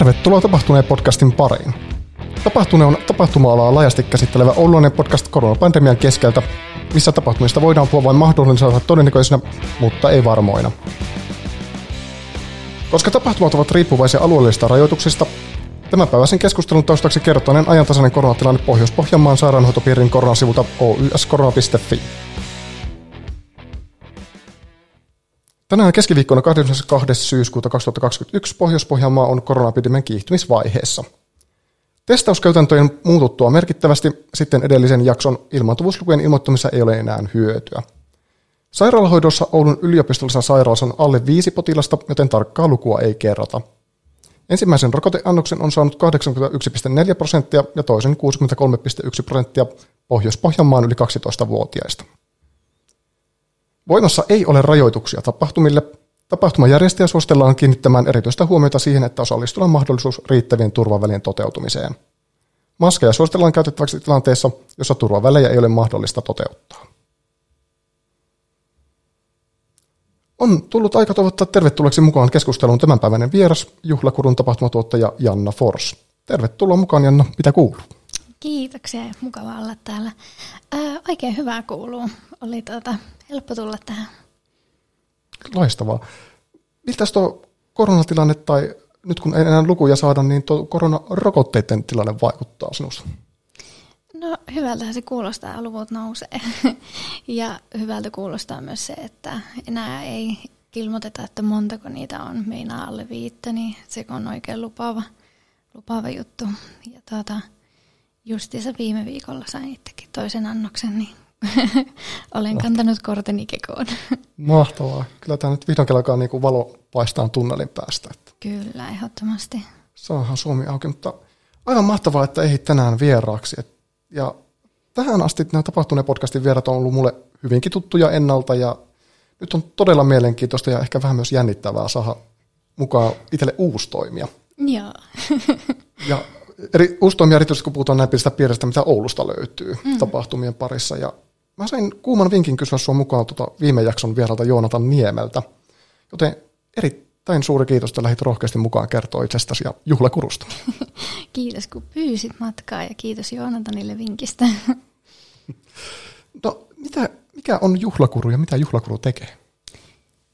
Tervetuloa tapahtuneen podcastin pariin. Tapahtuneen on tapahtuma-alaa laajasti käsittelevä Oululainen podcast koronapandemian keskeltä, missä tapahtumista voidaan puhua vain mahdollisena todennäköisenä, mutta ei varmoina. Koska tapahtumat ovat riippuvaisia alueellisista rajoituksista, Tämänpäiväisen keskustelun taustaksi kertoinen ajantasainen koronatilanne Pohjois-Pohjanmaan sairaanhoitopiirin koronasivulta oyskorona.fi. Tänään keskiviikkona 22. syyskuuta 2021 Pohjois-Pohjanmaa on koronaepidemian kiihtymisvaiheessa. Testauskäytäntöjen muututtua merkittävästi sitten edellisen jakson ilmaantuvuuslukujen ilmoittamissa ei ole enää hyötyä. Sairaalahoidossa Oulun yliopistollisessa sairaalassa on alle viisi potilasta, joten tarkkaa lukua ei kerrota. Ensimmäisen rokoteannoksen on saanut 81,4 prosenttia ja toisen 63,1 prosenttia Pohjois-Pohjanmaan yli 12-vuotiaista. Voimassa ei ole rajoituksia tapahtumille. Tapahtumajärjestäjä suositellaan kiinnittämään erityistä huomiota siihen, että osallistujalla on mahdollisuus riittävien turvavälien toteutumiseen. Maskeja suositellaan käytettäväksi tilanteessa, jossa turvavälejä ei ole mahdollista toteuttaa. On tullut aika toivottaa tervetulleeksi mukaan keskusteluun tämänpäiväinen vieras, juhlakurun tapahtumatuottaja Janna Fors. Tervetuloa mukaan Janna, mitä kuuluu? Kiitoksia, mukava olla täällä. Ää, oikein hyvää kuuluu. Oli tuota, helppo tulla tähän. Loistavaa. Miltä tuo koronatilanne tai nyt kun ei enää lukuja saada, niin tuo koronarokotteiden tilanne vaikuttaa sinusta? No hyvältä se kuulostaa, luvut nousee. ja hyvältä kuulostaa myös se, että enää ei ilmoiteta, että montako niitä on. Meinaa alle viittä, niin se on oikein lupaava, lupaava juttu. Ja tuota, justiinsa viime viikolla sain itsekin toisen annoksen, niin olen kantanut korteni kekoon. Mahtavaa. Kyllä tämä nyt vihdoinkin alkaa niin kuin valo paistaa tunnelin päästä. Kyllä, ehdottomasti. Saahan Suomi auki, mutta aivan mahtavaa, että ei tänään vieraaksi. Ja tähän asti nämä tapahtuneet podcastin vierat on ollut mulle hyvinkin tuttuja ennalta ja nyt on todella mielenkiintoista ja ehkä vähän myös jännittävää saada mukaan itselle uusi toimija. Joo. ja eri, uusi toimija erityisesti, kun puhutaan näin pienistä piiristä, mitä Oulusta löytyy mm. tapahtumien parissa. Ja mä sain kuuman vinkin kysyä sinua mukaan tuota viime jakson vieralta Joonatan Niemeltä. Joten erittäin suuri kiitos, että lähdit rohkeasti mukaan kertoa itsestäsi ja juhlakurusta. kiitos, kun pyysit matkaa ja kiitos Joonatanille vinkistä. no, mitä, mikä on juhlakuru ja mitä juhlakuru tekee?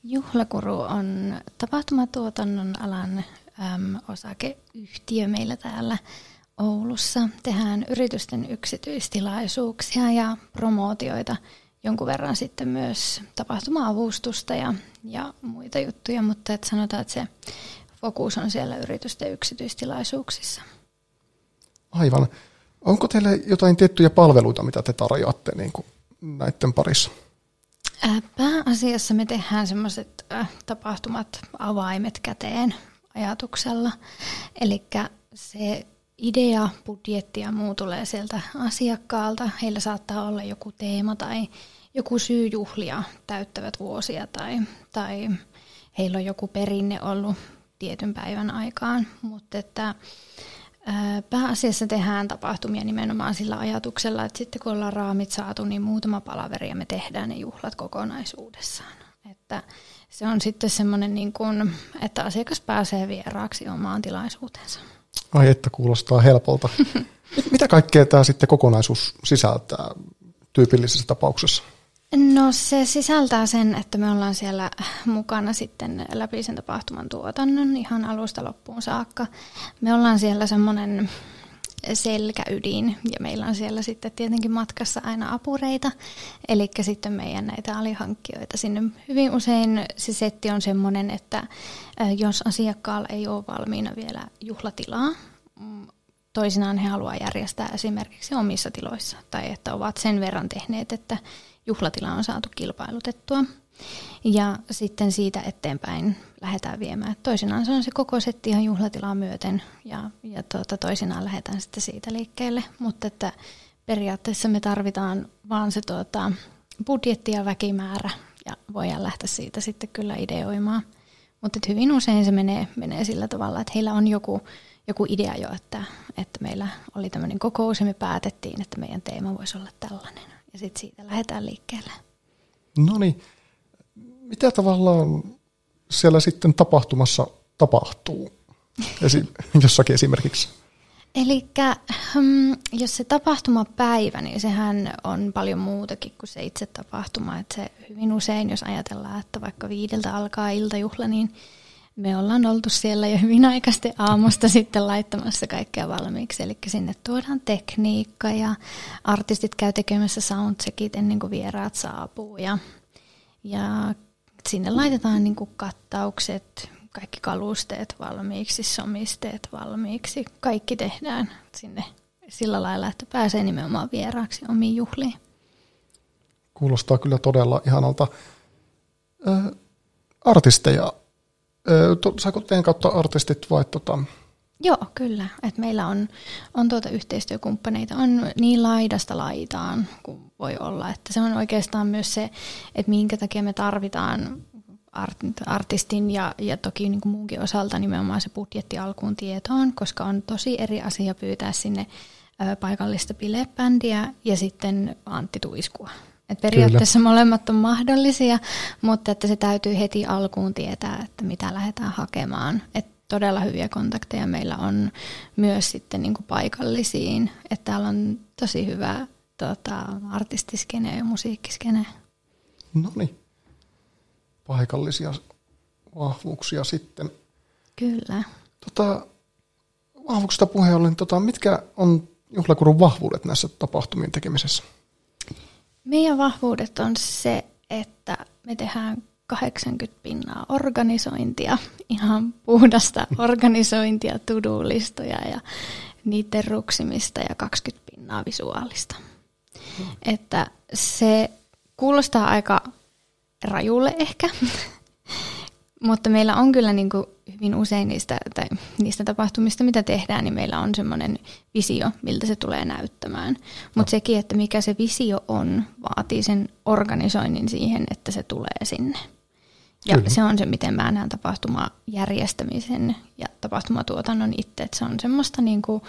Juhlakuru on tapahtumatuotannon alan äm, osakeyhtiö meillä täällä Oulussa. Tehdään yritysten yksityistilaisuuksia ja promootioita, jonkun verran sitten myös tapahtuma-avustusta ja, ja muita juttuja, mutta et sanotaan, että se fokus on siellä yritysten yksityistilaisuuksissa. Aivan. Onko teillä jotain tiettyjä palveluita, mitä te tarjoatte niin kuin näiden parissa? Pääasiassa me tehdään semmoiset tapahtumat avaimet käteen ajatuksella. Eli se idea, budjetti ja muu tulee sieltä asiakkaalta. Heillä saattaa olla joku teema tai joku syy juhlia täyttävät vuosia tai, tai heillä on joku perinne ollut tietyn päivän aikaan. Mutta että Pääasiassa tehdään tapahtumia nimenomaan sillä ajatuksella, että sitten kun ollaan raamit saatu, niin muutama palaveri ja me tehdään ne juhlat kokonaisuudessaan. Että se on sitten semmoinen, niin kuin, että asiakas pääsee vieraaksi omaan tilaisuutensa. Ai että kuulostaa helpolta. Mitä kaikkea tämä sitten kokonaisuus sisältää tyypillisessä tapauksessa? No se sisältää sen, että me ollaan siellä mukana sitten läpi sen tapahtuman tuotannon ihan alusta loppuun saakka. Me ollaan siellä semmoinen selkäydin ja meillä on siellä sitten tietenkin matkassa aina apureita, eli sitten meidän näitä alihankkijoita. Sinne hyvin usein se setti on semmoinen, että jos asiakkaalla ei ole valmiina vielä juhlatilaa, mm, toisinaan he haluaa järjestää esimerkiksi omissa tiloissa tai että ovat sen verran tehneet, että juhlatila on saatu kilpailutettua. Ja sitten siitä eteenpäin lähdetään viemään. Toisinaan se on se koko setti ihan juhlatilaa myöten ja, ja tuota, toisinaan lähdetään sitten siitä liikkeelle. Mutta että periaatteessa me tarvitaan vaan se tuota, budjetti ja väkimäärä ja voidaan lähteä siitä sitten kyllä ideoimaan. Mutta hyvin usein se menee, menee sillä tavalla, että heillä on joku, joku idea jo, että, että meillä oli tämmöinen kokous ja me päätettiin, että meidän teema voisi olla tällainen. Ja sitten siitä lähdetään liikkeelle. No niin, mitä tavallaan siellä sitten tapahtumassa tapahtuu? esi- jossakin esimerkiksi? Eli hmm, jos se tapahtumapäivä, niin sehän on paljon muutakin kuin se itse tapahtuma. Että se hyvin usein, jos ajatellaan, että vaikka viideltä alkaa iltajuhla, niin me ollaan oltu siellä jo hyvin aikaisesti aamusta sitten laittamassa kaikkea valmiiksi. Eli sinne tuodaan tekniikka ja artistit käy tekemässä soundcheckit ennen kuin vieraat saapuu. Ja, ja sinne laitetaan niin kuin kattaukset, kaikki kalusteet valmiiksi, somisteet valmiiksi. Kaikki tehdään sinne sillä lailla, että pääsee nimenomaan vieraaksi omiin juhliin. Kuulostaa kyllä todella ihanalta. Ö, artisteja, ö, saako teidän kautta artistit vai tota... Joo, kyllä. Et meillä on, on tuota yhteistyökumppaneita, on niin laidasta laitaan kuin voi olla. Että se on oikeastaan myös se, että minkä takia me tarvitaan art, artistin ja, ja toki niin kuin muunkin osalta nimenomaan se budjetti alkuun tietoon, koska on tosi eri asia pyytää sinne ö, paikallista bilebändiä ja sitten Antti Tuiskua. Et periaatteessa Kyllä. molemmat on mahdollisia, mutta että se täytyy heti alkuun tietää, että mitä lähdetään hakemaan. Et todella hyviä kontakteja meillä on myös sitten niin kuin paikallisiin. Että täällä on tosi hyvä tota, artistiskene ja musiikkiskene. No niin paikallisia vahvuuksia sitten. Kyllä. Tota, vahvuuksista puheen ollen, tota, mitkä on juhlakurun vahvuudet näissä tapahtumien tekemisessä? Meidän vahvuudet on se, että me tehdään 80 pinnaa organisointia, ihan puhdasta organisointia, tudulistoja ja niiden ruksimista ja 20 pinnaa visuaalista. Hmm. Että se kuulostaa aika rajulle ehkä, mutta meillä on kyllä niin kuin hyvin usein niistä, tai niistä tapahtumista, mitä tehdään, niin meillä on semmoinen visio, miltä se tulee näyttämään. Mutta sekin, että mikä se visio on, vaatii sen organisoinnin siihen, että se tulee sinne. Ja Kyllä. se on se, miten mä näen tapahtumajärjestämisen ja tapahtumatuotannon itse. Että se on semmoista niin kuin,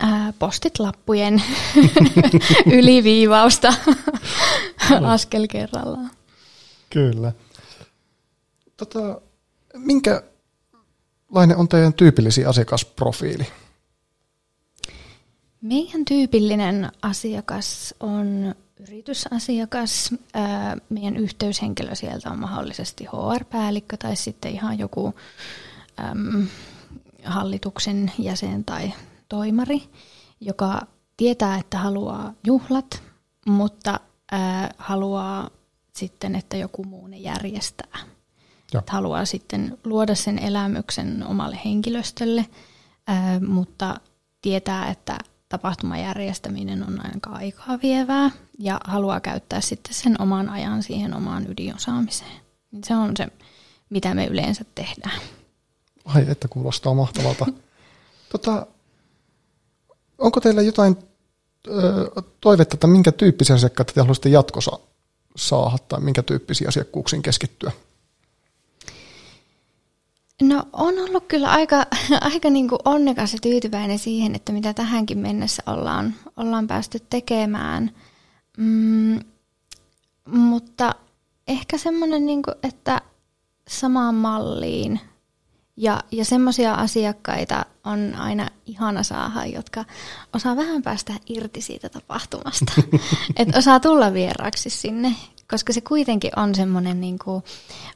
ää, postit-lappujen yliviivausta askel kerrallaan. Kyllä. Tota, minkälainen on teidän tyypillisi asiakasprofiili? Meidän tyypillinen asiakas on yritysasiakas. Meidän yhteyshenkilö sieltä on mahdollisesti HR-päällikkö tai sitten ihan joku äm, hallituksen jäsen tai toimari, joka tietää, että haluaa juhlat, mutta haluaa sitten, että joku muu ne järjestää. Että haluaa sitten luoda sen elämyksen omalle henkilöstölle, ää, mutta tietää, että tapahtumajärjestäminen on aika aikaa vievää ja haluaa käyttää sitten sen oman ajan siihen omaan ydinosaamiseen. Niin se on se, mitä me yleensä tehdään. Ai, että kuulostaa mahtavalta. tota, onko teillä jotain toivetta, että minkä tyyppisiä asiakkaita te haluaisitte jatkossa saada tai minkä tyyppisiä asiakkuuksiin keskittyä? No on ollut kyllä aika, aika niin kuin onnekas ja tyytyväinen siihen, että mitä tähänkin mennessä ollaan, ollaan päästy tekemään. Mm, mutta ehkä semmoinen, niin kuin, että samaan malliin – ja, ja semmoisia asiakkaita on aina ihana saada, jotka osaa vähän päästä irti siitä tapahtumasta. että osaa tulla vieraaksi sinne, koska se kuitenkin on semmoinen niin kuin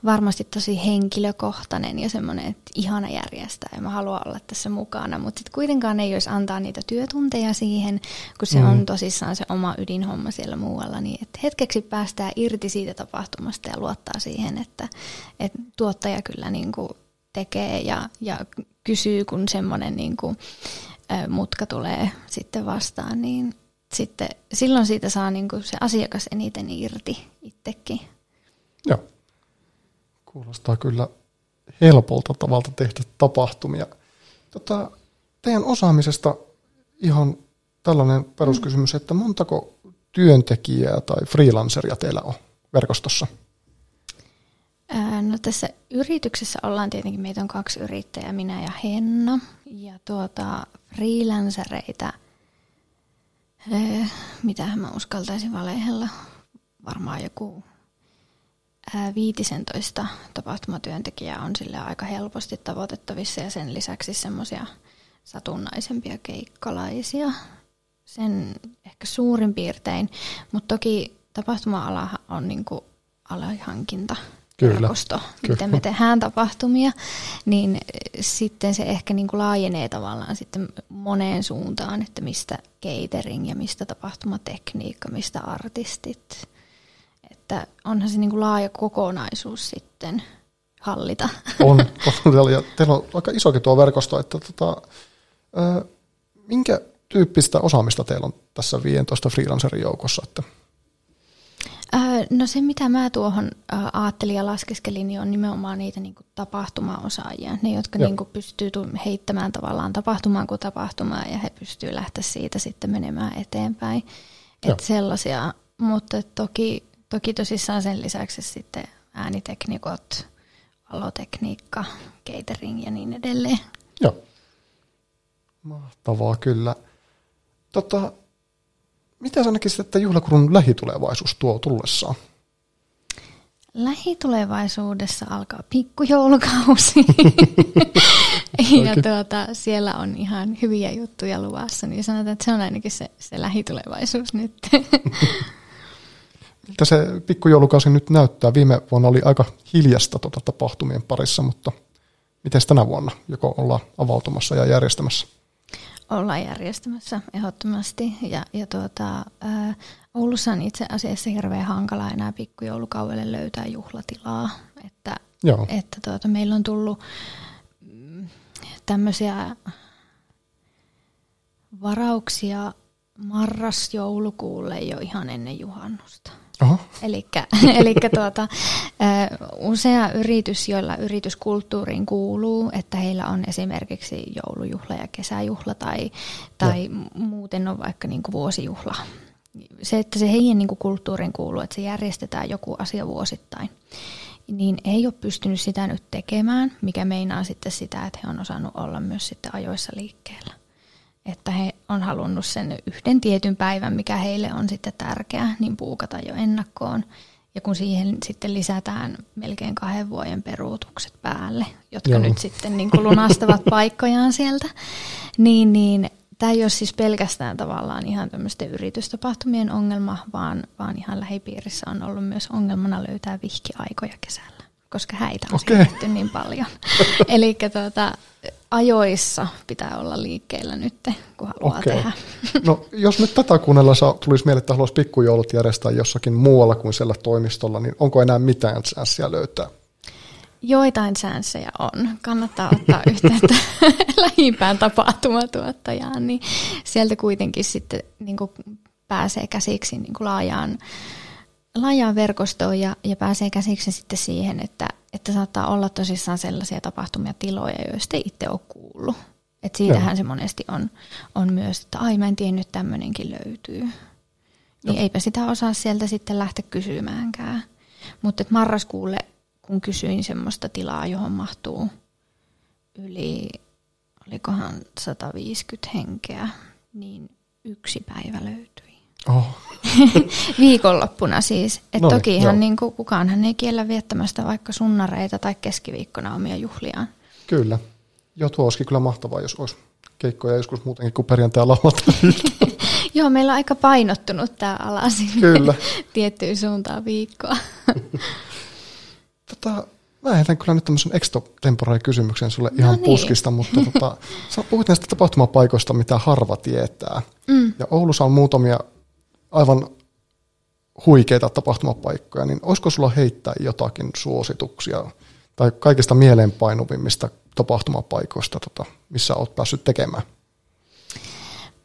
varmasti tosi henkilökohtainen ja semmoinen, että ihana järjestää ja mä haluan olla tässä mukana. Mutta sitten kuitenkaan ei olisi antaa niitä työtunteja siihen, kun se mm. on tosissaan se oma ydinhomma siellä muualla. Niin että hetkeksi päästään irti siitä tapahtumasta ja luottaa siihen, että, että tuottaja kyllä niin kuin tekee ja, ja kysyy, kun semmoinen niin kuin, mutka tulee sitten vastaan, niin sitten, silloin siitä saa niin kuin se asiakas eniten irti itsekin. Joo. Kuulostaa kyllä helpolta tavalta tehdä tapahtumia. Tota, teidän osaamisesta ihan tällainen peruskysymys, että montako työntekijää tai freelanceria teillä on verkostossa? No tässä yrityksessä ollaan tietenkin, meitä on kaksi yrittäjää, minä ja Henna. Ja tuota, freelancereita, mitä mä uskaltaisin valehella, varmaan joku ää, 15 tapahtumatyöntekijää on sille aika helposti tavoitettavissa ja sen lisäksi semmoisia satunnaisempia keikkalaisia. Sen ehkä suurin piirtein, mutta toki tapahtuma-ala on niin kuin verkosto, miten me tehdään tapahtumia, niin sitten se ehkä niin kuin laajenee tavallaan sitten moneen suuntaan, että mistä catering ja mistä tapahtumatekniikka, mistä artistit. Että onhan se niin kuin laaja kokonaisuus sitten hallita. On, on ja teillä on aika isokin tuo verkosto, että tota, minkä tyyppistä osaamista teillä on tässä 15 freelancerin joukossa? Että No se, mitä mä tuohon ajattelin ja laskeskelin, niin on nimenomaan niitä niin kuin tapahtumaosaajia. Ne, jotka niin kuin pystyy heittämään tavallaan tapahtumaan kuin tapahtumaan ja he pystyy lähteä siitä sitten menemään eteenpäin. Että sellaisia, mutta toki, toki tosissaan sen lisäksi sitten ääniteknikot, valotekniikka, catering ja niin edelleen. Joo. Mahtavaa kyllä. Tota, mitä sä näkisit, että juhlakurun lähitulevaisuus tuo tullessaan? Lähitulevaisuudessa alkaa pikkujoulukausi ja tuota, siellä on ihan hyviä juttuja luvassa, niin sanotaan, että se on ainakin se, se lähitulevaisuus nyt. Miltä se pikkujoulukausi nyt näyttää? Viime vuonna oli aika hiljasta tuota tapahtumien parissa, mutta miten tänä vuonna? Joko ollaan avautumassa ja järjestämässä? Ollaan järjestämässä ehdottomasti. Ja, ja tuota, ää, Oulussa on itse asiassa hirveän hankala enää pikkujoulukaudelle löytää juhlatilaa. Että, Joo. että tuota, meillä on tullut mm, tämmöisiä varauksia marras-joulukuulle jo ihan ennen juhannusta. Eli tuota, usea yritys, joilla yrityskulttuuriin kuuluu, että heillä on esimerkiksi joulujuhla ja kesäjuhla tai, tai muuten on vaikka niin kuin vuosijuhla. Se, että se heidän niin kuin kulttuuriin kuuluu, että se järjestetään joku asia vuosittain, niin ei ole pystynyt sitä nyt tekemään, mikä meinaa sitten sitä, että he on osannut olla myös sitten ajoissa liikkeellä että he on halunnut sen yhden tietyn päivän, mikä heille on sitten tärkeä, niin puukata jo ennakkoon. Ja kun siihen sitten lisätään melkein kahden vuoden peruutukset päälle, jotka Joo. nyt sitten niin kuin lunastavat paikkojaan sieltä, niin, niin tämä ei ole siis pelkästään tavallaan ihan tämmöisten yritystapahtumien ongelma, vaan, vaan ihan lähipiirissä on ollut myös ongelmana löytää vihkiaikoja kesällä, koska häitä on okay. siirretty niin paljon. Eli tuota, ajoissa pitää olla liikkeellä nyt, kun haluaa okay. tehdä. No jos nyt tätä kuunnella tulisi mieleen, että haluaisi pikkujoulut järjestää jossakin muualla kuin siellä toimistolla, niin onko enää mitään chanssiä löytää? Joitain chanceja on. Kannattaa ottaa yhteyttä lähimpään tapahtumatuottajaan, niin sieltä kuitenkin sitten niin pääsee käsiksi niin laajaan laajaan verkostoon ja, ja pääsee käsiksi sitten siihen, että, että saattaa olla tosissaan sellaisia tapahtumia, tiloja, joista ei itse ole kuullut. Et siitähän Joo. se monesti on, on myös, että ai mä en tiennyt, tämmöinenkin löytyy. Niin Joo. Niin eipä sitä osaa sieltä sitten lähteä kysymäänkään. Mutta marraskuulle, kun kysyin semmoista tilaa, johon mahtuu yli, olikohan 150 henkeä, niin yksi päivä löytyi. Oh. Viikonloppuna siis. Et no, tokihan niin kuin, kukaanhan ei kiellä viettämästä vaikka sunnareita tai keskiviikkona omia juhliaan. Kyllä. Joo, tuo olisikin kyllä mahtavaa, jos olisi keikkoja joskus muutenkin kuin perjantai lauantai. Joo, meillä on aika painottunut tämä ala sinne kyllä. tiettyyn suuntaan viikkoa. tota, mä heitän kyllä nyt tämmöisen extra-temporary-kysymyksen sulle no ihan niin. puskista, mutta tota, sä puhuit näistä tapahtumapaikoista, mitä harva tietää. Mm. Ja Oulussa on muutamia aivan huikeita tapahtumapaikkoja, niin olisiko sulla heittää jotakin suosituksia tai kaikista mieleenpainuvimmista tapahtumapaikoista, tota, missä olet päässyt tekemään?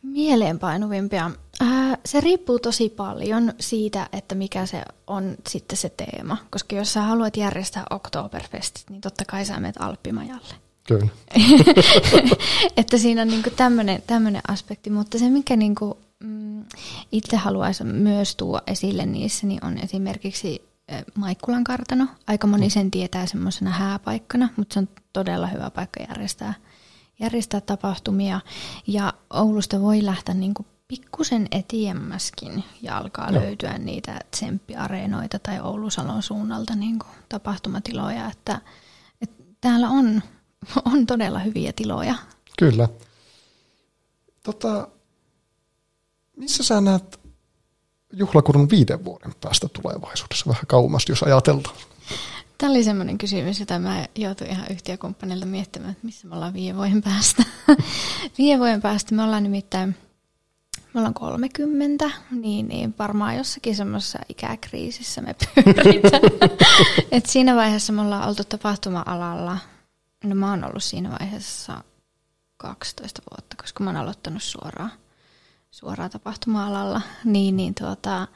Mieleenpainuvimpia. Äh, se riippuu tosi paljon siitä, että mikä se on sitten se teema. Koska jos sä haluat järjestää Oktoberfestit, niin totta kai sä menet Alppimajalle. Kyllä. että siinä on niinku tämmöinen aspekti, mutta se mikä niinku Mm, itse haluaisin myös tuoda esille niissä, niin on esimerkiksi Maikkulan kartano. Aika moni sen tietää semmoisena hääpaikkana, mutta se on todella hyvä paikka järjestää, järjestää tapahtumia. Ja Oulusta voi lähteä niin kuin pikkusen etiemmäskin ja alkaa Joo. löytyä niitä tsemppiareenoita tai Oulusalon suunnalta niin kuin tapahtumatiloja, että, että täällä on, on todella hyviä tiloja. Kyllä. Tota, missä sä näet juhlakurun viiden vuoden päästä tulevaisuudessa vähän kauemmas, jos ajatellaan? Tämä oli semmoinen kysymys, jota mä joutuin ihan yhtiökumppanilta miettimään, että missä me ollaan viiden vuoden päästä. viiden vuoden päästä me ollaan nimittäin, me ollaan 30, niin, niin varmaan jossakin semmoisessa ikäkriisissä me pyöritään. Et siinä vaiheessa me ollaan oltu tapahtuma-alalla, no mä oon ollut siinä vaiheessa 12 vuotta, koska mä oon aloittanut suoraan, suoraan tapahtuma-alalla, niin, niin tuota,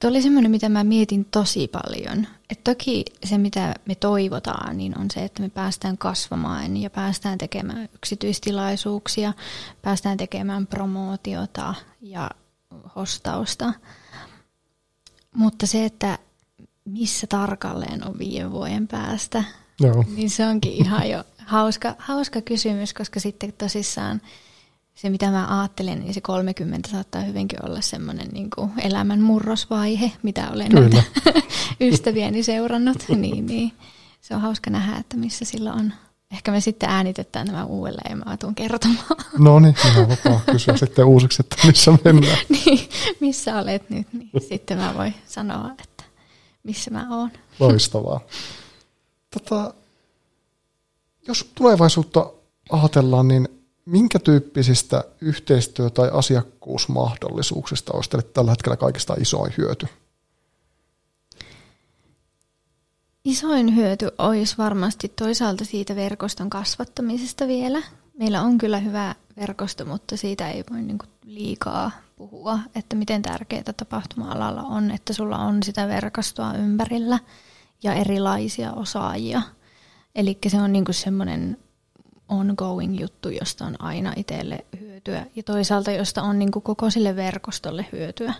Tuo oli semmoinen, mitä mä mietin tosi paljon. Et toki se, mitä me toivotaan, niin on se, että me päästään kasvamaan ja päästään tekemään yksityistilaisuuksia, päästään tekemään promootiota ja hostausta. Mutta se, että missä tarkalleen on viiden vuoden päästä, Joo. niin se onkin ihan jo hauska, hauska kysymys, koska sitten tosissaan se, mitä mä ajattelen, niin se 30 saattaa hyvinkin olla semmoinen niin kuin elämän murrosvaihe, mitä olen Kyllä. näitä ystäviäni seurannut. niin, niin. Se on hauska nähdä, että missä sillä on. Ehkä me sitten äänitetään nämä uudelleen ja mä tuun kertomaan, No niin, ihan vapaa kysyä sitten uusiksi, että missä mennään. niin, missä olet nyt. Niin sitten mä voin sanoa, että missä mä oon. Loistavaa. Tota, jos tulevaisuutta ajatellaan, niin minkä tyyppisistä yhteistyö- tai asiakkuusmahdollisuuksista olisi teille tällä hetkellä kaikista isoin hyöty? Isoin hyöty olisi varmasti toisaalta siitä verkoston kasvattamisesta vielä. Meillä on kyllä hyvä verkosto, mutta siitä ei voi niinku liikaa puhua, että miten tärkeää tapahtuma-alalla on, että sulla on sitä verkostoa ympärillä ja erilaisia osaajia. Eli se on niinku semmoinen ongoing juttu, josta on aina itselle hyötyä ja toisaalta josta on niinku koko sille verkostolle hyötyä.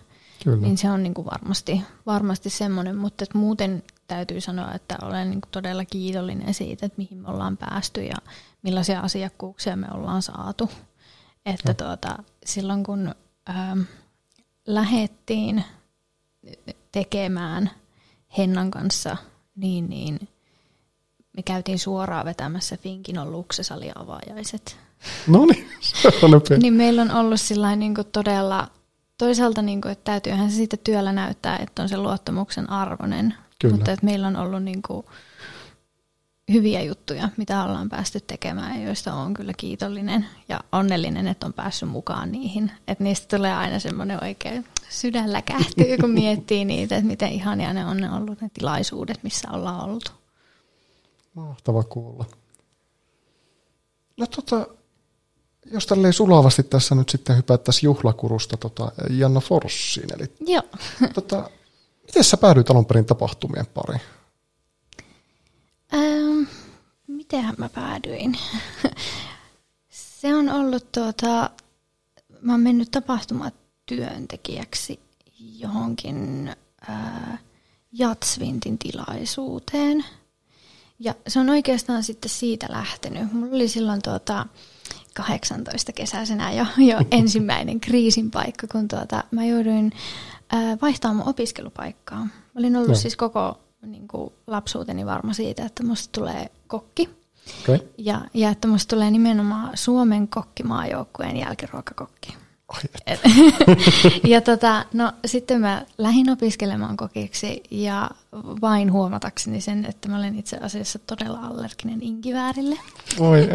Kyllä. Niin se on niinku varmasti, varmasti semmoinen, mutta et muuten täytyy sanoa, että olen niinku todella kiitollinen siitä, että mihin me ollaan päästy ja millaisia asiakkuuksia me ollaan saatu. Että tuota, silloin kun ähm, lähettiin tekemään Hennan kanssa, niin, niin me käytiin suoraan vetämässä Finkinon luksesalin avajaiset. No niin, se on. Niin meillä on ollut sillä niin todella, toisaalta niin kuin, että täytyyhän se siitä työllä näyttää, että on se luottamuksen arvoinen. Kyllä. Mutta että meillä on ollut niin kuin hyviä juttuja, mitä ollaan päästy tekemään ja joista on kyllä kiitollinen ja onnellinen, että on päässyt mukaan niihin. Että niistä tulee aina semmoinen oikein sydän läkähtyy, kun miettii niitä, että miten ihania ne on ne ollut ne tilaisuudet, missä ollaan oltu. Mahtava kuulla. No tota, jos tälleen sulavasti tässä nyt sitten hypättäisiin juhlakurusta tota Janna Forssiin, eli Joo. tota, miten sä päädyit alun perin tapahtumien pariin? Ähm, mitenhän mä päädyin? Se on ollut tuota, mä oon mennyt tapahtumatyöntekijäksi johonkin ää, Jatsvintin tilaisuuteen. Ja se on oikeastaan sitten siitä lähtenyt. Mulla oli silloin tuota 18 kesäisenä jo, jo ensimmäinen kriisin paikka, kun tuota, mä jouduin ää, vaihtamaan mun opiskelupaikkaa. Mä olin ollut Joo. siis koko niin kuin, lapsuuteni varma siitä, että musta tulee kokki. Okay. Ja, ja että musta tulee nimenomaan Suomen kokkimaajoukkueen jälkiruokakokki. Ja tota, no sitten mä lähdin opiskelemaan kokiksi ja vain huomatakseni sen, että mä olen itse asiassa todella allerginen inkiväärille, Oi,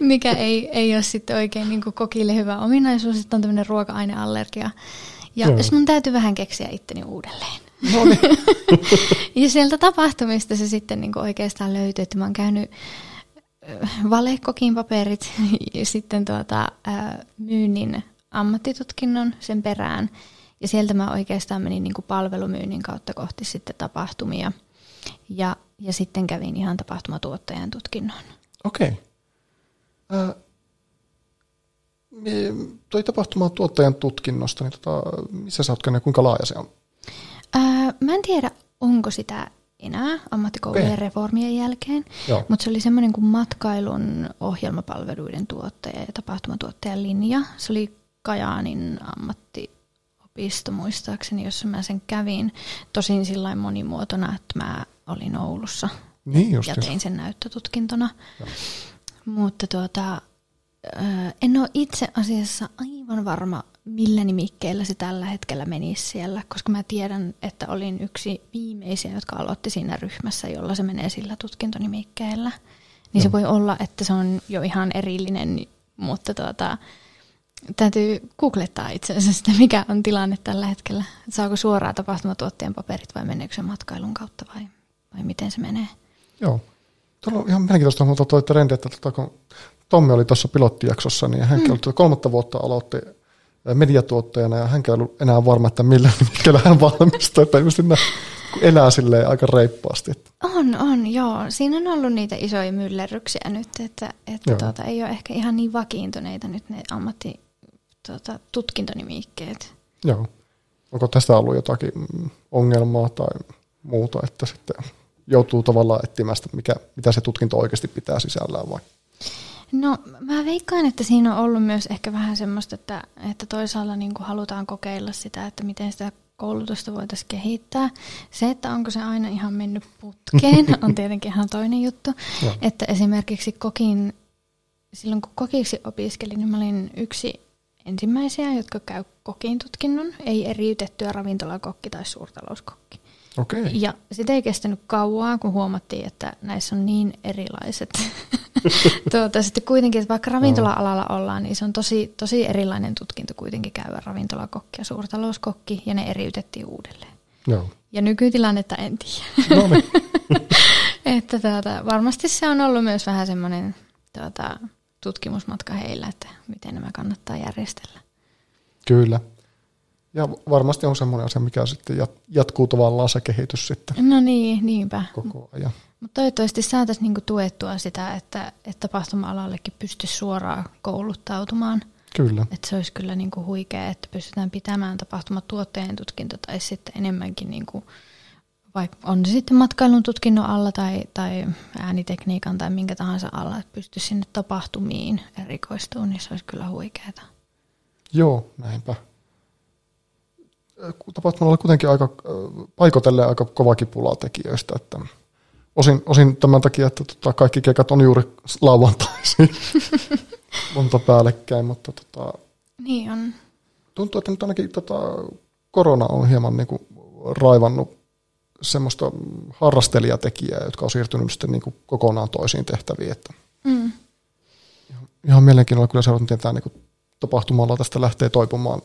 mikä ei, ei ole sitten oikein niin kokille hyvä ominaisuus, että on tämmöinen ruoka-aineallergia. Ja Joo. jos mun täytyy vähän keksiä itteni uudelleen. No niin. Ja sieltä tapahtumista se sitten niin oikeastaan löytyi, että mä oon käynyt valekokin paperit ja sitten tuota, myynnin ammattitutkinnon sen perään. Ja sieltä mä oikeastaan menin niin kuin palvelumyynnin kautta kohti sitten tapahtumia. Ja, ja sitten kävin ihan tapahtumatuottajan tutkinnon. Okei. Okay. Toi tapahtuma tuottajan tutkinnosta, niin tota, missä sä oot käynyt kuinka laaja se on? Ää, mä en tiedä, onko sitä enää ammattikoulujen Okei. reformien jälkeen, Joo. mutta se oli semmoinen kuin matkailun ohjelmapalveluiden tuottaja ja tapahtumatuottajan linja. Se oli Kajaanin ammattiopisto muistaakseni, jossa mä sen kävin. Tosin sillä monimuotona, että mä olin Oulussa Niin ja just. tein sen näyttötutkintona. Joo. Mutta tuota, en ole itse asiassa aivan varma, millä nimikkeellä se tällä hetkellä menisi siellä, koska mä tiedän, että olin yksi viimeisiä, jotka aloitti siinä ryhmässä, jolla se menee sillä tutkintonimikkeellä. Niin se voi olla, että se on jo ihan erillinen, mutta tuota, täytyy googlettaa itse asiassa mikä on tilanne tällä hetkellä. Että saako suoraan tapahtumatuotteen paperit vai meneekö se matkailun kautta vai, vai miten se menee? Joo. Tuolla on ihan mielenkiintoista mutta toi trendi, että tota, kun Tommi oli tuossa pilottijaksossa, niin hän mm. oli kolmatta vuotta aloitti mediatuottajana ja hän ei ollut enää varma, että millä nimikkeellä hän valmistuu, että ilmeisesti nää elää silleen aika reippaasti. On, on, joo. Siinä on ollut niitä isoja myllerryksiä nyt, että, että Joo. tuota, ei ole ehkä ihan niin vakiintuneita nyt ne ammatti tuota, tutkintonimikkeet. joo. Onko tästä ollut jotakin mm, ongelmaa tai muuta, että sitten joutuu tavallaan etsimään sitä, mikä, mitä se tutkinto oikeasti pitää sisällään vai? No mä veikkaan, että siinä on ollut myös ehkä vähän semmoista, että, että toisaalla niin kuin halutaan kokeilla sitä, että miten sitä koulutusta voitaisiin kehittää. Se, että onko se aina ihan mennyt putkeen, on tietenkin ihan toinen juttu. Että esimerkiksi kokin, silloin kun kokiksi opiskelin, niin mä olin yksi ensimmäisiä, jotka käy kokin tutkinnon, ei eriytettyä ravintolakokki tai suurtalouskokki. Okei. Okay. Ja sitä ei kestänyt kauaa, kun huomattiin, että näissä on niin erilaiset. tuota, sitten kuitenkin, että vaikka ravintola-alalla ollaan, niin se on tosi, tosi erilainen tutkinto kuitenkin käydä ravintolakokki ja suurtalouskokki, ja ne eriytettiin uudelleen. Joo. Ja nykytilannetta en tiedä. No niin. että tuota, varmasti se on ollut myös vähän semmoinen tuota, tutkimusmatka heillä, että miten nämä kannattaa järjestellä. Kyllä. Ja varmasti on semmoinen asia, mikä sitten jat- jatkuu tavallaan se kehitys sitten No niin, niinpä. koko ajan. Mutta toivottavasti saataisiin niinku tuettua sitä, että, että tapahtuma-alallekin pystyisi suoraan kouluttautumaan. Kyllä. Että se olisi kyllä niinku huikea, että pystytään pitämään tapahtumatuotteen tutkinto tai sitten enemmänkin, niinku, vaikka on se sitten matkailun tutkinnon alla tai, tai äänitekniikan tai minkä tahansa alla, että pystyisi sinne tapahtumiin erikoistumaan, niin se olisi kyllä huikeeta. Joo, näinpä. Tapahtumalla oli kuitenkin aika, äh, paikotelle aika kova kipulaa tekijöistä, että osin, osin tämän takia, että tota, kaikki keikat on juuri lauantaisin monta päällekkäin, mutta tota, Niin on. tuntuu, että nyt ainakin tota, korona on hieman niin kuin raivannut semmoista harrastelijatekijää, jotka on siirtynyt sitten niin kuin kokonaan toisiin tehtäviin. Että Mm. ihan mielenkiinnolla kyllä seurata, miten tämä niin kuin tapahtumalla tästä lähtee toipumaan.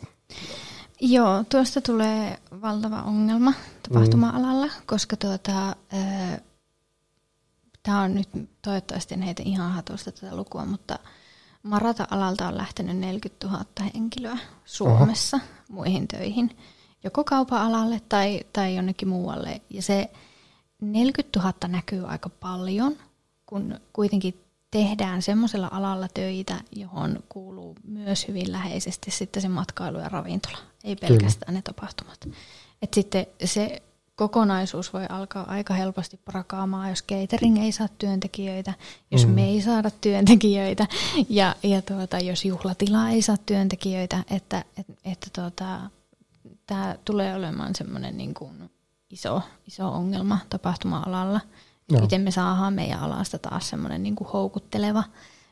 Joo, tuosta tulee valtava ongelma tapahtuma-alalla, koska tuota, tämä on nyt toivottavasti en heitä ihan hatusta tätä lukua, mutta Marata-alalta on lähtenyt 40 000 henkilöä Suomessa Oho. muihin töihin, joko kaupan alalle tai, tai jonnekin muualle. Ja se 40 000 näkyy aika paljon, kun kuitenkin tehdään semmoisella alalla töitä, johon kuuluu myös hyvin läheisesti sitten se matkailu ja ravintola, ei pelkästään Kyllä. ne tapahtumat. Et sitten se kokonaisuus voi alkaa aika helposti prakaamaan, jos catering ei saa työntekijöitä, jos mm. me ei saada työntekijöitä ja, ja tuota, jos juhlatila ei saa työntekijöitä, että, että, että tuota, tämä tulee olemaan semmoinen niin kuin iso, iso ongelma tapahtuma-alalla. No. Miten me saadaan meidän alasta taas semmoinen niin kuin houkutteleva,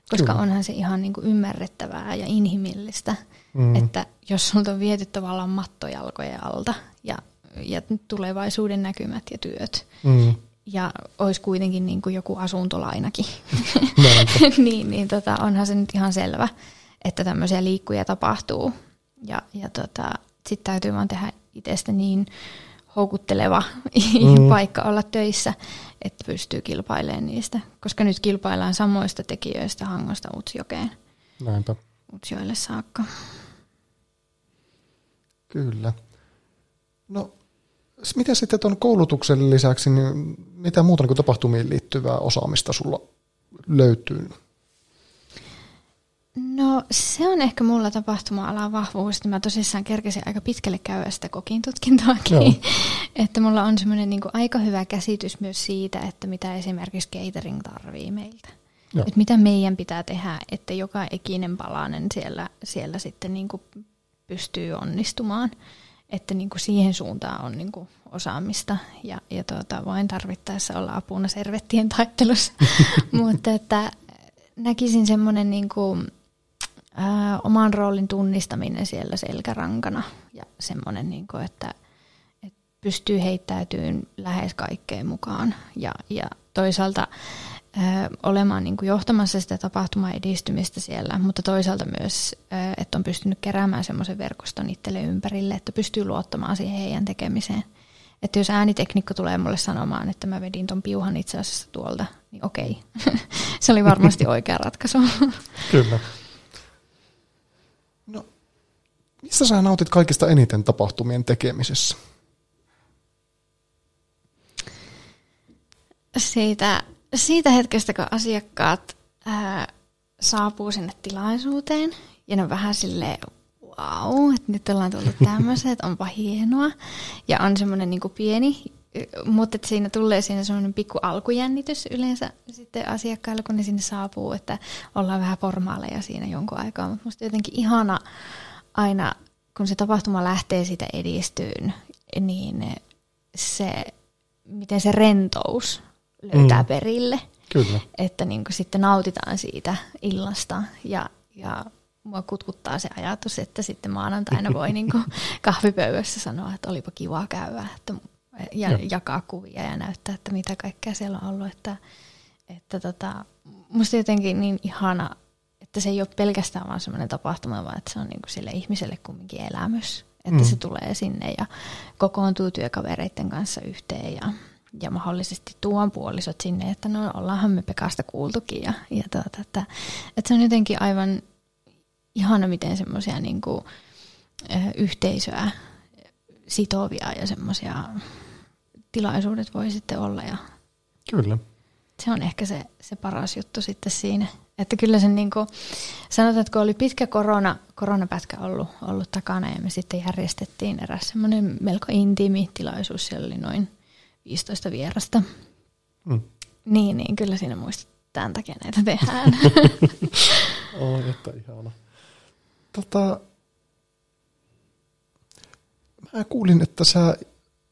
koska Kyllä. onhan se ihan niin kuin ymmärrettävää ja inhimillistä, mm. että jos sulta on viety tavallaan mattojalkojen alta ja, ja tulevaisuuden näkymät ja työt, mm. ja olisi kuitenkin niin kuin joku asuntolainakin, niin, niin tota, onhan se nyt ihan selvä, että tämmöisiä liikkuja tapahtuu. Ja, ja tota, sitten täytyy vaan tehdä itsestä niin houkutteleva mm. paikka olla töissä, että pystyy kilpailemaan niistä. Koska nyt kilpaillaan samoista tekijöistä Hangosta Utsjokeen. Näinpä. Utsjoelle saakka. Kyllä. No, miten sitten tuon koulutuksen lisäksi, niin mitä muuta niin tapahtumiin liittyvää osaamista sulla löytyy? No se on ehkä mulla tapahtuma-alan vahvuus, että mä tosissaan kerkesin aika pitkälle käydä sitä kokin tutkintoakin. että mulla on semmoinen niin aika hyvä käsitys myös siitä, että mitä esimerkiksi catering tarvii meiltä. Että mitä meidän pitää tehdä, että joka ikinen palanen siellä, siellä sitten niin kuin pystyy onnistumaan. Että niin kuin siihen suuntaan on niin kuin osaamista ja, ja tuota, voin tarvittaessa olla apuna servettien taittelussa. Mutta että näkisin semmoinen niin kuin, ää, oman roolin tunnistaminen siellä selkärankana ja semmoinen, niin kuin, että, että pystyy heittäytymään lähes kaikkeen mukaan ja, ja toisaalta ää, olemaan niin kuin johtamassa sitä tapahtumaa edistymistä siellä, mutta toisaalta myös, ää, että on pystynyt keräämään semmoisen verkoston itselle ympärille, että pystyy luottamaan siihen heidän tekemiseen. Että jos ääniteknikko tulee mulle sanomaan, että mä vedin ton piuhan itse asiassa tuolta, niin okei. Se oli varmasti oikea ratkaisu. Kyllä. No, mistä sä nautit kaikista eniten tapahtumien tekemisessä? Siitä, siitä hetkestä, kun asiakkaat ää, saapuu sinne tilaisuuteen ja ne on vähän silleen, wow, että nyt ollaan tullut tämmöiset, onpa hienoa. Ja on semmoinen niin pieni, mutta että siinä tulee siinä semmoinen pikku alkujännitys yleensä sitten asiakkaille, kun ne sinne saapuu, että ollaan vähän formaaleja siinä jonkun aikaa. Mutta musta jotenkin ihana aina, kun se tapahtuma lähtee siitä edistyyn, niin se, miten se rentous löytää mm. perille. Kyllä. Että niin sitten nautitaan siitä illasta ja, ja mua kutkuttaa se ajatus, että sitten maanantaina voi niin kuin kahvipöydässä sanoa, että olipa kiva käydä että, ja Joo. jakaa kuvia ja näyttää, että mitä kaikkea siellä on ollut. Että, että tota, musta jotenkin niin ihana, että se ei ole pelkästään vaan semmoinen tapahtuma, vaan että se on niin kuin sille ihmiselle kumminkin elämys. Että mm. se tulee sinne ja kokoontuu työkavereiden kanssa yhteen ja, ja mahdollisesti tuon puolisot sinne, että no ollaanhan me Pekasta kuultukin. Ja, ja tuota, että, että se on jotenkin aivan ihana, miten semmoisia niin yhteisöä sitovia ja semmoisia tilaisuudet voi sitten olla. Ja kyllä. Se on ehkä se, se paras juttu sitten siinä. Että kyllä se niin kuin, sanotaan, että kun oli pitkä korona, koronapätkä ollut, ollut takana ja me sitten järjestettiin eräs semmoinen melko intiimi tilaisuus, siellä oli noin 15 vierasta. Mm. Niin, niin kyllä siinä muistat, tämän takia näitä tehdään. Oi, että ihana. Tota, mä kuulin, että sä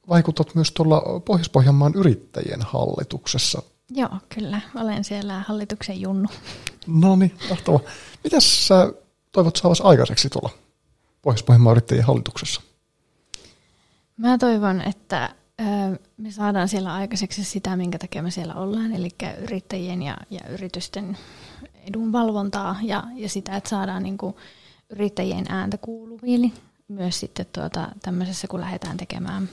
vaikutat myös tuolla Pohjois-Pohjanmaan yrittäjien hallituksessa. Joo, kyllä. Olen siellä hallituksen junnu. No niin, mahtavaa. Mitäs sä toivot saavasi aikaiseksi tuolla Pohjois-Pohjanmaan yrittäjien hallituksessa? Mä toivon, että me saadaan siellä aikaiseksi sitä, minkä takia me siellä ollaan, eli yrittäjien ja, ja yritysten edunvalvontaa ja, ja sitä, että saadaan niin kuin yrittäjien ääntä kuuluviin myös sitten tuota, tämmöisessä, kun lähdetään tekemään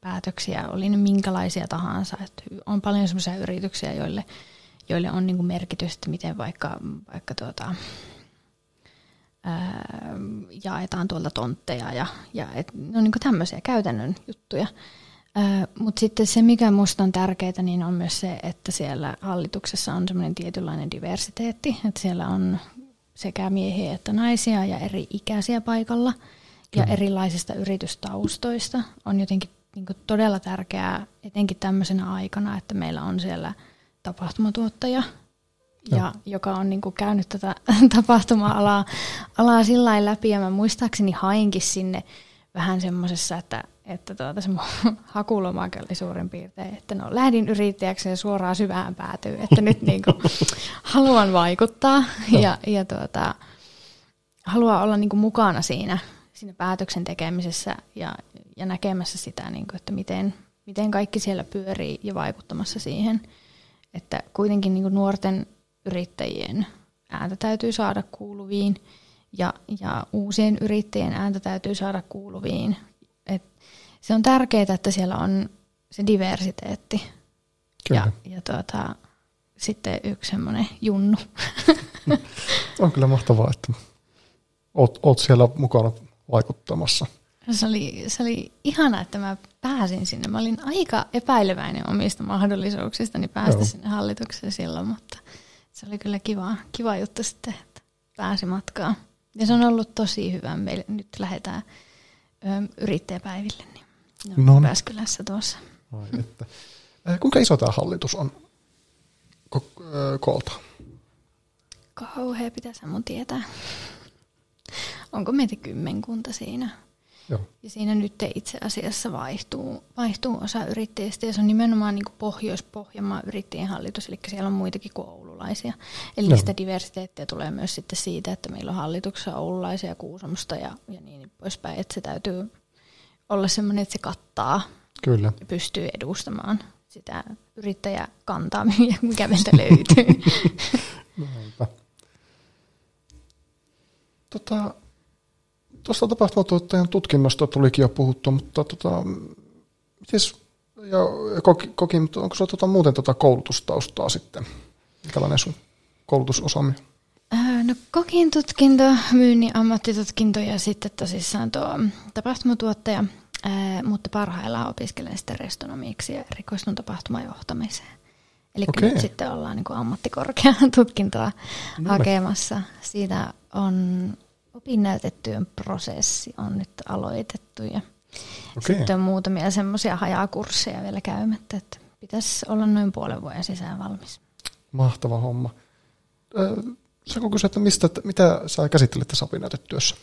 päätöksiä, oli ne minkälaisia tahansa. Että on paljon sellaisia yrityksiä, joille, joille on niin merkitystä, miten vaikka, vaikka tuota, ää, jaetaan tuolta tontteja ja, ja et, no niin tämmöisiä käytännön juttuja. Mutta sitten se, mikä minusta on tärkeää, niin on myös se, että siellä hallituksessa on semmoinen tietynlainen diversiteetti, että siellä on sekä miehiä että naisia ja eri ikäisiä paikalla ja erilaisista yritystaustoista. On jotenkin niin todella tärkeää, etenkin tämmöisenä aikana, että meillä on siellä tapahtumatuottaja, ja, joka on niin käynyt tätä tapahtuma-alaa alaa sillä läpi. Ja mä muistaakseni hainkin sinne vähän semmoisessa, että, että tuota, se hakulomake oli suurin piirtein, että no lähdin yrittäjäksi ja suoraan syvään päätyy, että nyt niin kuin, haluan vaikuttaa ja, ja tuota, haluan olla niin kuin mukana siinä, siinä päätöksen tekemisessä ja, ja näkemässä sitä, niin kuin, että miten, miten kaikki siellä pyörii ja vaikuttamassa siihen, että kuitenkin niin kuin nuorten yrittäjien ääntä täytyy saada kuuluviin ja, ja uusien yrittäjien ääntä täytyy saada kuuluviin. Et se on tärkeää, että siellä on se diversiteetti. Kyllä. Ja, ja tuota, sitten yksi semmoinen junnu. on kyllä mahtavaa, että oot, oot siellä mukana vaikuttamassa. Se oli, se oli ihana, että mä pääsin sinne. Mä olin aika epäileväinen omista mahdollisuuksistani päästä Joo. sinne hallitukseen silloin, mutta se oli kyllä kiva, kiva juttu sitten, että pääsi matkaan. Ja se on ollut tosi hyvä. Meille nyt lähdetään ö, yrittäjäpäiville, niin no, no. Pääskylässä tuossa. Ai, että. Kuinka iso tämä hallitus on ko- koolta? kauhea, pitäisi mun tietää. Onko meitä kymmenkunta siinä? Joo. Ja siinä nyt itse asiassa vaihtuu, vaihtuu osa yrittäjistä ja se on nimenomaan niin Pohjois-Pohjanmaan yrittäjien hallitus, eli siellä on muitakin kuin oululaisia. Eli Joo. sitä diversiteettiä tulee myös sitten siitä, että meillä on hallituksessa oululaisia, kuusamosta ja, ja niin poispäin, että se täytyy olla sellainen, että se kattaa Kyllä. ja pystyy edustamaan sitä yrittäjäkantaa, mikä meiltä löytyy. Näinpä. Tota, tuosta tapahtumatuottajan tutkinnosta tulikin jo puhuttu, mutta tota, mites, ja, ja koki, koki, mutta onko sinulla tota, muuten tota koulutustaustaa sitten? Minkälainen sun koulutusosaaminen? No kokin tutkinto, myynnin ammattitutkinto ja sitten tosissaan tuo tapahtumatuottaja, ää, mutta parhaillaan opiskelen sitten restonomiksi ja erikoistun tapahtumajohtamiseen. Eli okay. nyt sitten ollaan niin ammattikorkean tutkintoa no, hakemassa. Siitä on opinnäytetyön prosessi on nyt aloitettu ja okay. sitten on muutamia semmoisia hajakursseja vielä käymättä, että pitäisi olla noin puolen vuoden sisään valmis. Mahtava homma. Saanko kysyä, että mistä, että mitä sä käsittelet tässä opinnäytetyössä?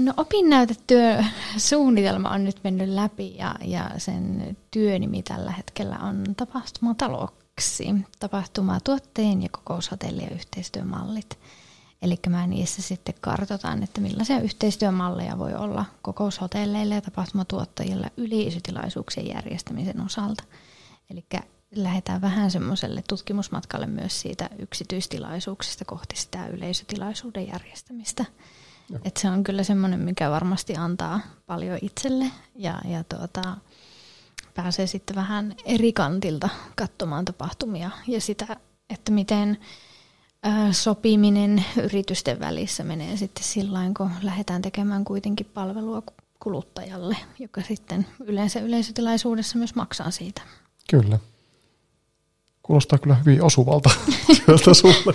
No opinnäytetyö suunnitelma on nyt mennyt läpi ja, ja sen työnimi tällä hetkellä on tapahtumataloksi, tapahtumatuotteen ja kokoushotellien yhteistyömallit. Eli mä niissä sitten kartoitan, että millaisia yhteistyömalleja voi olla kokoushotelleille ja tapahtumatuottajille yleisötilaisuuksien järjestämisen osalta. Eli lähdetään vähän semmoiselle tutkimusmatkalle myös siitä yksityistilaisuuksista kohti sitä yleisötilaisuuden järjestämistä. Et se on kyllä semmoinen, mikä varmasti antaa paljon itselle ja, ja tuota, pääsee sitten vähän eri kantilta katsomaan tapahtumia ja sitä, että miten sopiminen yritysten välissä menee sitten sillä kun lähdetään tekemään kuitenkin palvelua kuluttajalle, joka sitten yleensä yleisötilaisuudessa myös maksaa siitä. Kyllä. Kuulostaa kyllä hyvin osuvalta sieltä sulle.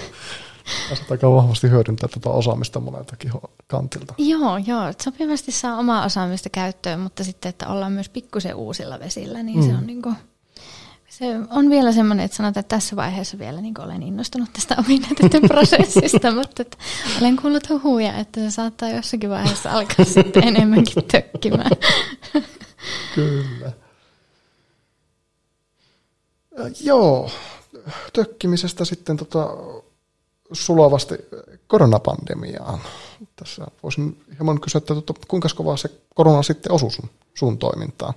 Tässä aika vahvasti hyödyntää tätä osaamista moneltakin kantilta. Joo, joo. Sopivasti saa omaa osaamista käyttöön, mutta sitten, että ollaan myös pikkusen uusilla vesillä, niin mm. se on niin kuin se on vielä semmoinen, että sanotaan, että tässä vaiheessa vielä niin olen innostunut tästä opinnäytetyn prosessista, mutta että olen kuullut huhuja, että se saattaa jossakin vaiheessa alkaa sitten enemmänkin tökkimään. Kyllä. Joo, tökkimisestä sitten tota, sulavasti koronapandemiaan. Tässä voisin hieman kysyä, että tota, kuinka kovaa se korona sitten osui sun, sun toimintaan?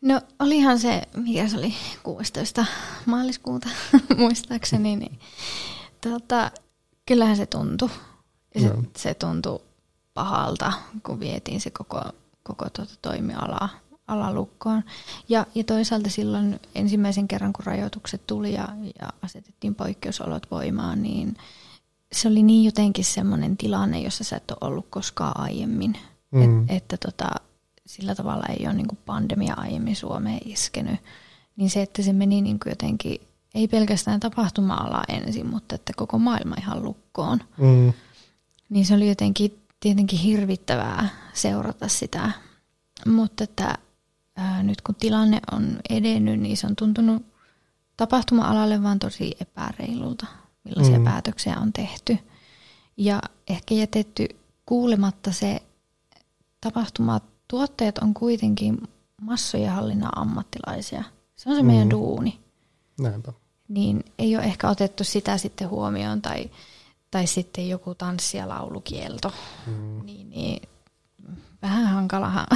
No olihan se, mikä se oli, 16. maaliskuuta muistaakseni, niin tota, kyllähän se tuntui. Ja se, se tuntui pahalta, kun vietiin se koko, koko tuota toimiala alalukkoon. Ja, ja toisaalta silloin ensimmäisen kerran, kun rajoitukset tuli ja, ja asetettiin poikkeusolot voimaan, niin se oli niin jotenkin semmoinen tilanne, jossa sä et ole ollut koskaan aiemmin. Mm. Et, että tota, sillä tavalla ei ole niin kuin pandemia aiemmin Suomeen iskenyt, niin se, että se meni niin kuin jotenkin, ei pelkästään tapahtuma-ala ensin, mutta että koko maailma ihan lukkoon, mm. niin se oli jotenkin tietenkin hirvittävää seurata sitä. Mutta että ää, nyt kun tilanne on edennyt, niin se on tuntunut tapahtuma-alalle vaan tosi epäreilulta, millaisia mm. päätöksiä on tehty. Ja ehkä jätetty kuulematta se tapahtuma tuotteet on kuitenkin massojen hallinnan ammattilaisia. Se on se mm. meidän duuni. Näinpä. Niin ei ole ehkä otettu sitä sitten huomioon tai, tai sitten joku tanssi- ja laulukielto. Mm. Niin, niin vähän hankalahan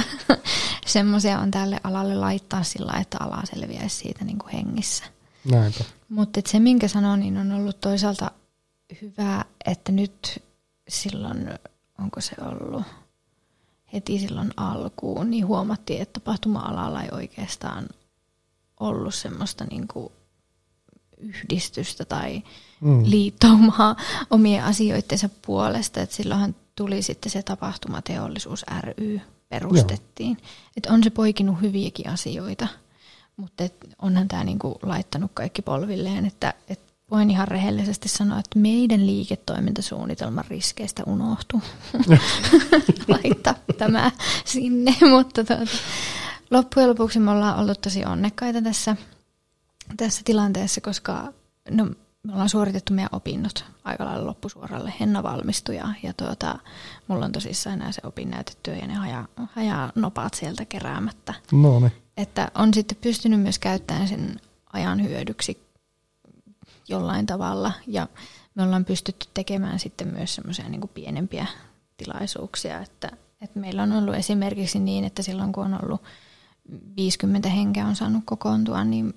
semmoisia on tälle alalle laittaa sillä, että ala selviäisi siitä niin kuin hengissä. Näinpä. Mutta se, minkä sanon, niin on ollut toisaalta hyvä, että nyt silloin, onko se ollut – heti silloin alkuun, niin huomattiin, että tapahtuma-alalla ei oikeastaan ollut semmoista niin kuin yhdistystä tai mm. liittoumaa omien asioittensa puolesta. että silloinhan tuli sitten se tapahtumateollisuus ry perustettiin. Että on se poikinut hyviäkin asioita, mutta et onhan tämä niinku laittanut kaikki polvilleen, että et voin ihan rehellisesti sanoa, että meidän liiketoimintasuunnitelman riskeistä unohtuu laittaa tämä sinne, mutta tuota, loppujen lopuksi me ollaan ollut tosi onnekkaita tässä, tässä tilanteessa, koska no, me ollaan suoritettu meidän opinnot aika lailla loppusuoralle. Henna valmistui ja, ja tuota, mulla on tosissaan enää se opinnäytetyö ja ne haja, haja nopaat sieltä keräämättä. No niin. Että on sitten pystynyt myös käyttämään sen ajan hyödyksi jollain tavalla ja me ollaan pystytty tekemään sitten myös semmoisia niin pienempiä tilaisuuksia, että, että meillä on ollut esimerkiksi niin, että silloin kun on ollut 50 henkeä on saanut kokoontua, niin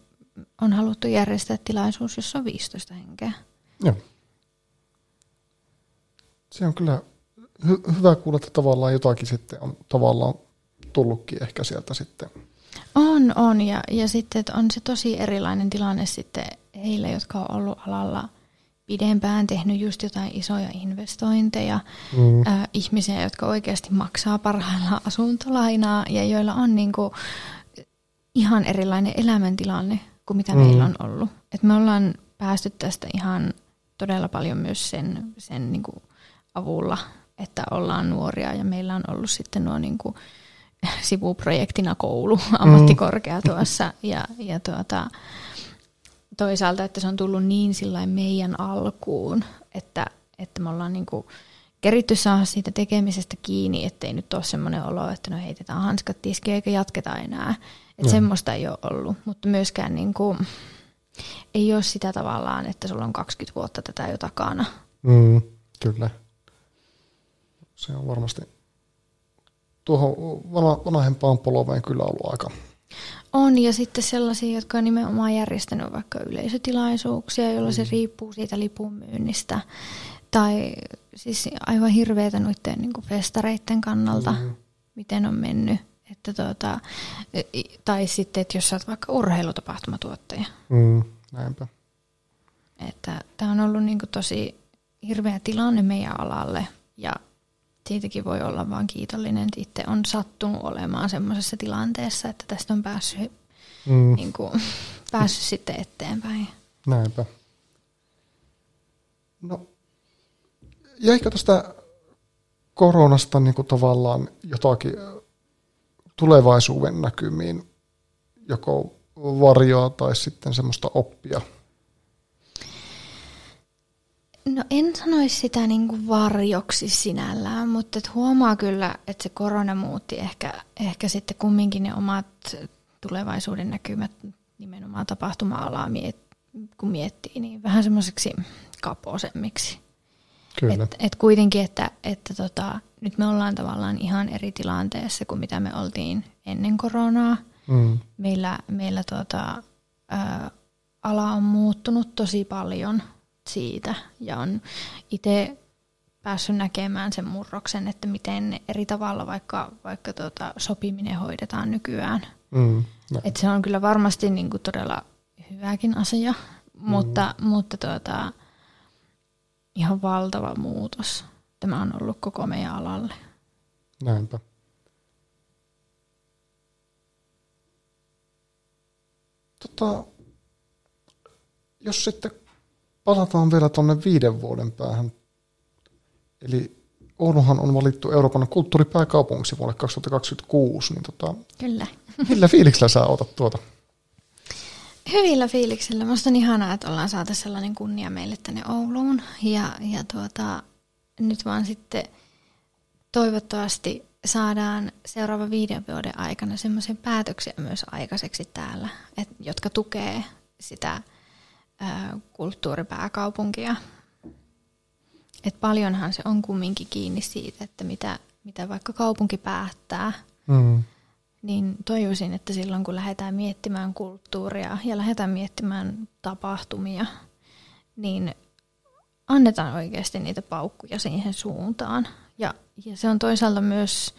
on haluttu järjestää tilaisuus, jossa on 15 henkeä. Joo. Se on kyllä hy- hyvä kuulla, että tavallaan jotakin sitten on tavallaan tullutkin ehkä sieltä sitten. On, on. Ja, ja sitten että on se tosi erilainen tilanne sitten heille, jotka on ollut alalla pidempään, tehnyt just jotain isoja investointeja, mm. äh, ihmisiä, jotka oikeasti maksaa parhaillaan asuntolainaa ja joilla on niinku ihan erilainen elämäntilanne kuin mitä mm. meillä on ollut. Et me ollaan päästy tästä ihan todella paljon myös sen, sen niin kuin avulla, että ollaan nuoria ja meillä on ollut sitten nuo niin kuin sivuprojektina koulu, ammattikorkea tuossa ja, ja tuota, toisaalta, että se on tullut niin sillä meidän alkuun, että, että me ollaan niin kuin keritty saada siitä tekemisestä kiinni, ettei nyt ole semmoinen olo, että no heitetään hanskat tiskiin eikä jatketa enää. Että semmoista ei ole ollut, mutta myöskään niin kuin, ei ole sitä tavallaan, että sulla on 20 vuotta tätä jo takana. Mm, kyllä. Se on varmasti tuohon vanhempaan polveen kyllä ollut aika. On, ja sitten sellaisia, jotka on nimenomaan järjestänyt vaikka yleisötilaisuuksia, joilla se mm. riippuu siitä lipun myynnistä. Tai siis aivan hirveätä noiden niin festareiden kannalta, mm. miten on mennyt. Että tuota, tai sitten, että jos sä oot vaikka urheilutapahtumatuottaja. Mm, näinpä. Että tämä on ollut niin tosi hirveä tilanne meidän alalle ja siitäkin voi olla vaan kiitollinen, että itse on sattunut olemaan semmoisessa tilanteessa, että tästä on päässyt, mm. niin kuin, päässyt sitten eteenpäin. Näinpä. No, jäikö tästä koronasta niin kuin tavallaan jotakin tulevaisuuden näkymiin joko varjoa tai sitten semmoista oppia? No en sanoisi sitä niin kuin varjoksi sinällään, mutta et huomaa kyllä, että se korona muutti ehkä, ehkä sitten kumminkin ne omat tulevaisuuden näkymät nimenomaan tapahtuma-alaa, kun miettii, niin vähän semmoiseksi kaposemmiksi. Kyllä. Et, et kuitenkin, että, että tota, nyt me ollaan tavallaan ihan eri tilanteessa kuin mitä me oltiin ennen koronaa. Mm. Meillä, meillä tota, ä, ala on muuttunut tosi paljon siitä ja on itse päässyt näkemään sen murroksen, että miten eri tavalla vaikka, vaikka tota, sopiminen hoidetaan nykyään. Mm, Et se on kyllä varmasti niin kuin todella hyväkin asia, mm. mutta, mutta tuota, ihan valtava muutos tämä on ollut koko meidän alalle. Näinpä. Tota, jos sitten palataan vielä tuonne viiden vuoden päähän. Eli Ouluhan on valittu Euroopan kulttuuripääkaupungiksi vuodelle 2026. Niin tota, Kyllä. Millä fiiliksellä sä otat tuota? Hyvillä fiiliksillä. Minusta on ihanaa, että ollaan saatu sellainen kunnia meille tänne Ouluun. Ja, ja tuota, nyt vaan sitten toivottavasti saadaan seuraavan viiden vuoden aikana semmoisia päätöksiä myös aikaiseksi täällä, et, jotka tukee sitä kulttuuripääkaupunkia. Et paljonhan se on kumminkin kiinni siitä, että mitä, mitä vaikka kaupunki päättää. Mm niin toivoisin, että silloin kun lähdetään miettimään kulttuuria ja lähdetään miettimään tapahtumia, niin annetaan oikeasti niitä paukkuja siihen suuntaan. Ja, ja se on toisaalta myös,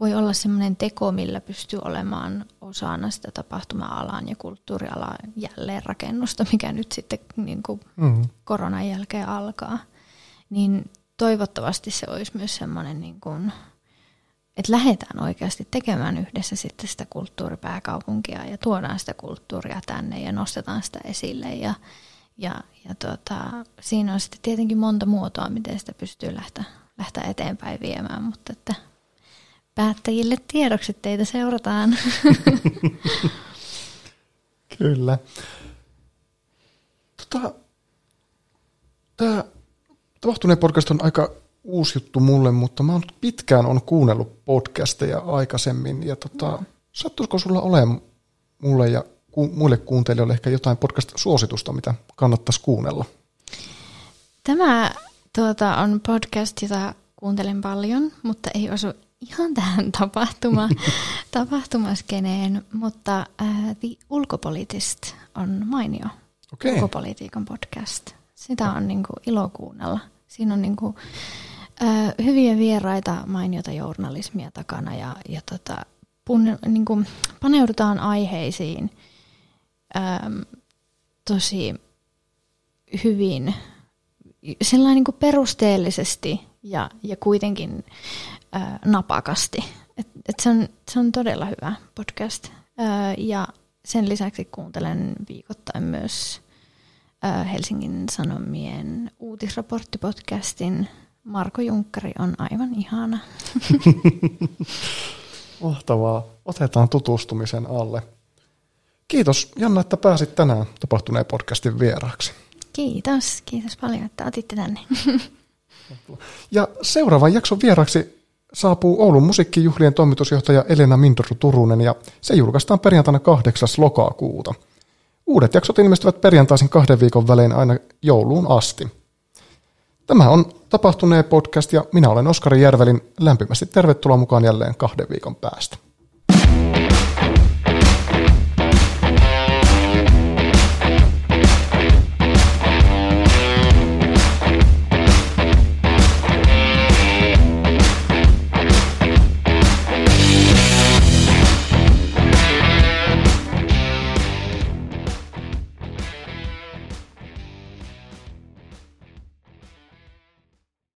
voi olla semmoinen teko, millä pystyy olemaan osana sitä tapahtuma-alan ja kulttuurialan jälleenrakennusta, mikä nyt sitten niin kuin mm. koronan jälkeen alkaa. Niin toivottavasti se olisi myös semmoinen niin kuin että lähdetään oikeasti tekemään yhdessä sitten sitä kulttuuripääkaupunkia ja tuodaan sitä kulttuuria tänne ja nostetaan sitä esille. Ja, ja, ja tuota, siinä on sitten tietenkin monta muotoa, miten sitä pystyy lähteä, lähteä eteenpäin viemään, mutta että päättäjille tiedoksi, teitä seurataan. Kyllä. Tota, Tapahtuneen podcast on aika uusi juttu mulle, mutta mä oon pitkään on kuunnellut podcasteja aikaisemmin. Ja tota, sattuisiko sulla olemaan mulle ja ku, muille kuuntelijoille ehkä jotain podcast-suositusta, mitä kannattaisi kuunnella? Tämä tuota, on podcast, jota kuuntelen paljon, mutta ei osu ihan tähän tapahtuma, tapahtumaskeneen, mutta äh, The Ulkopolitist on mainio okay. ulkopolitiikan podcast. Sitä on niin kuin, ilo kuunnella. Siinä on niin kuin, äh, hyviä vieraita, mainiota journalismia takana ja, ja tota, pun, niin kuin, paneudutaan aiheisiin ähm, tosi hyvin sellainen niin perusteellisesti ja, ja kuitenkin ää, napakasti. Et, et se, on, se on todella hyvä podcast. Ää, ja sen lisäksi kuuntelen viikoittain myös ää, Helsingin Sanomien uutisraporttipodcastin. Marko Junkkari on aivan ihana. Mahtavaa. Otetaan tutustumisen alle. Kiitos Janna, että pääsit tänään tapahtuneen podcastin vieraaksi. Kiitos, kiitos paljon, että otitte tänne. Ja seuraavan jakson vieraksi saapuu Oulun musiikkijuhlien toimitusjohtaja Elena Mindru Turunen ja se julkaistaan perjantaina 8. lokakuuta. Uudet jaksot ilmestyvät perjantaisin kahden viikon välein aina jouluun asti. Tämä on Tapahtuneen podcast ja minä olen Oskari Järvelin. Lämpimästi tervetuloa mukaan jälleen kahden viikon päästä.